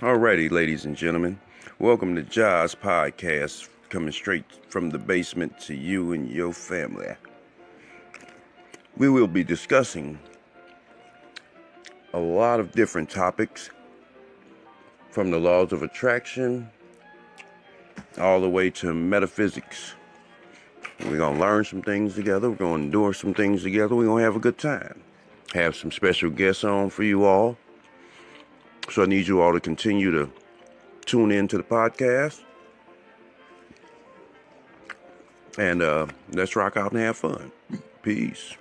Alrighty, ladies and gentlemen, welcome to Jaws Podcast, coming straight from the basement to you and your family. We will be discussing a lot of different topics from the laws of attraction all the way to metaphysics. We're going to learn some things together. We're going to endure some things together. We're going to have a good time. Have some special guests on for you all. So I need you all to continue to tune in to the podcast. And uh, let's rock out and have fun. Peace.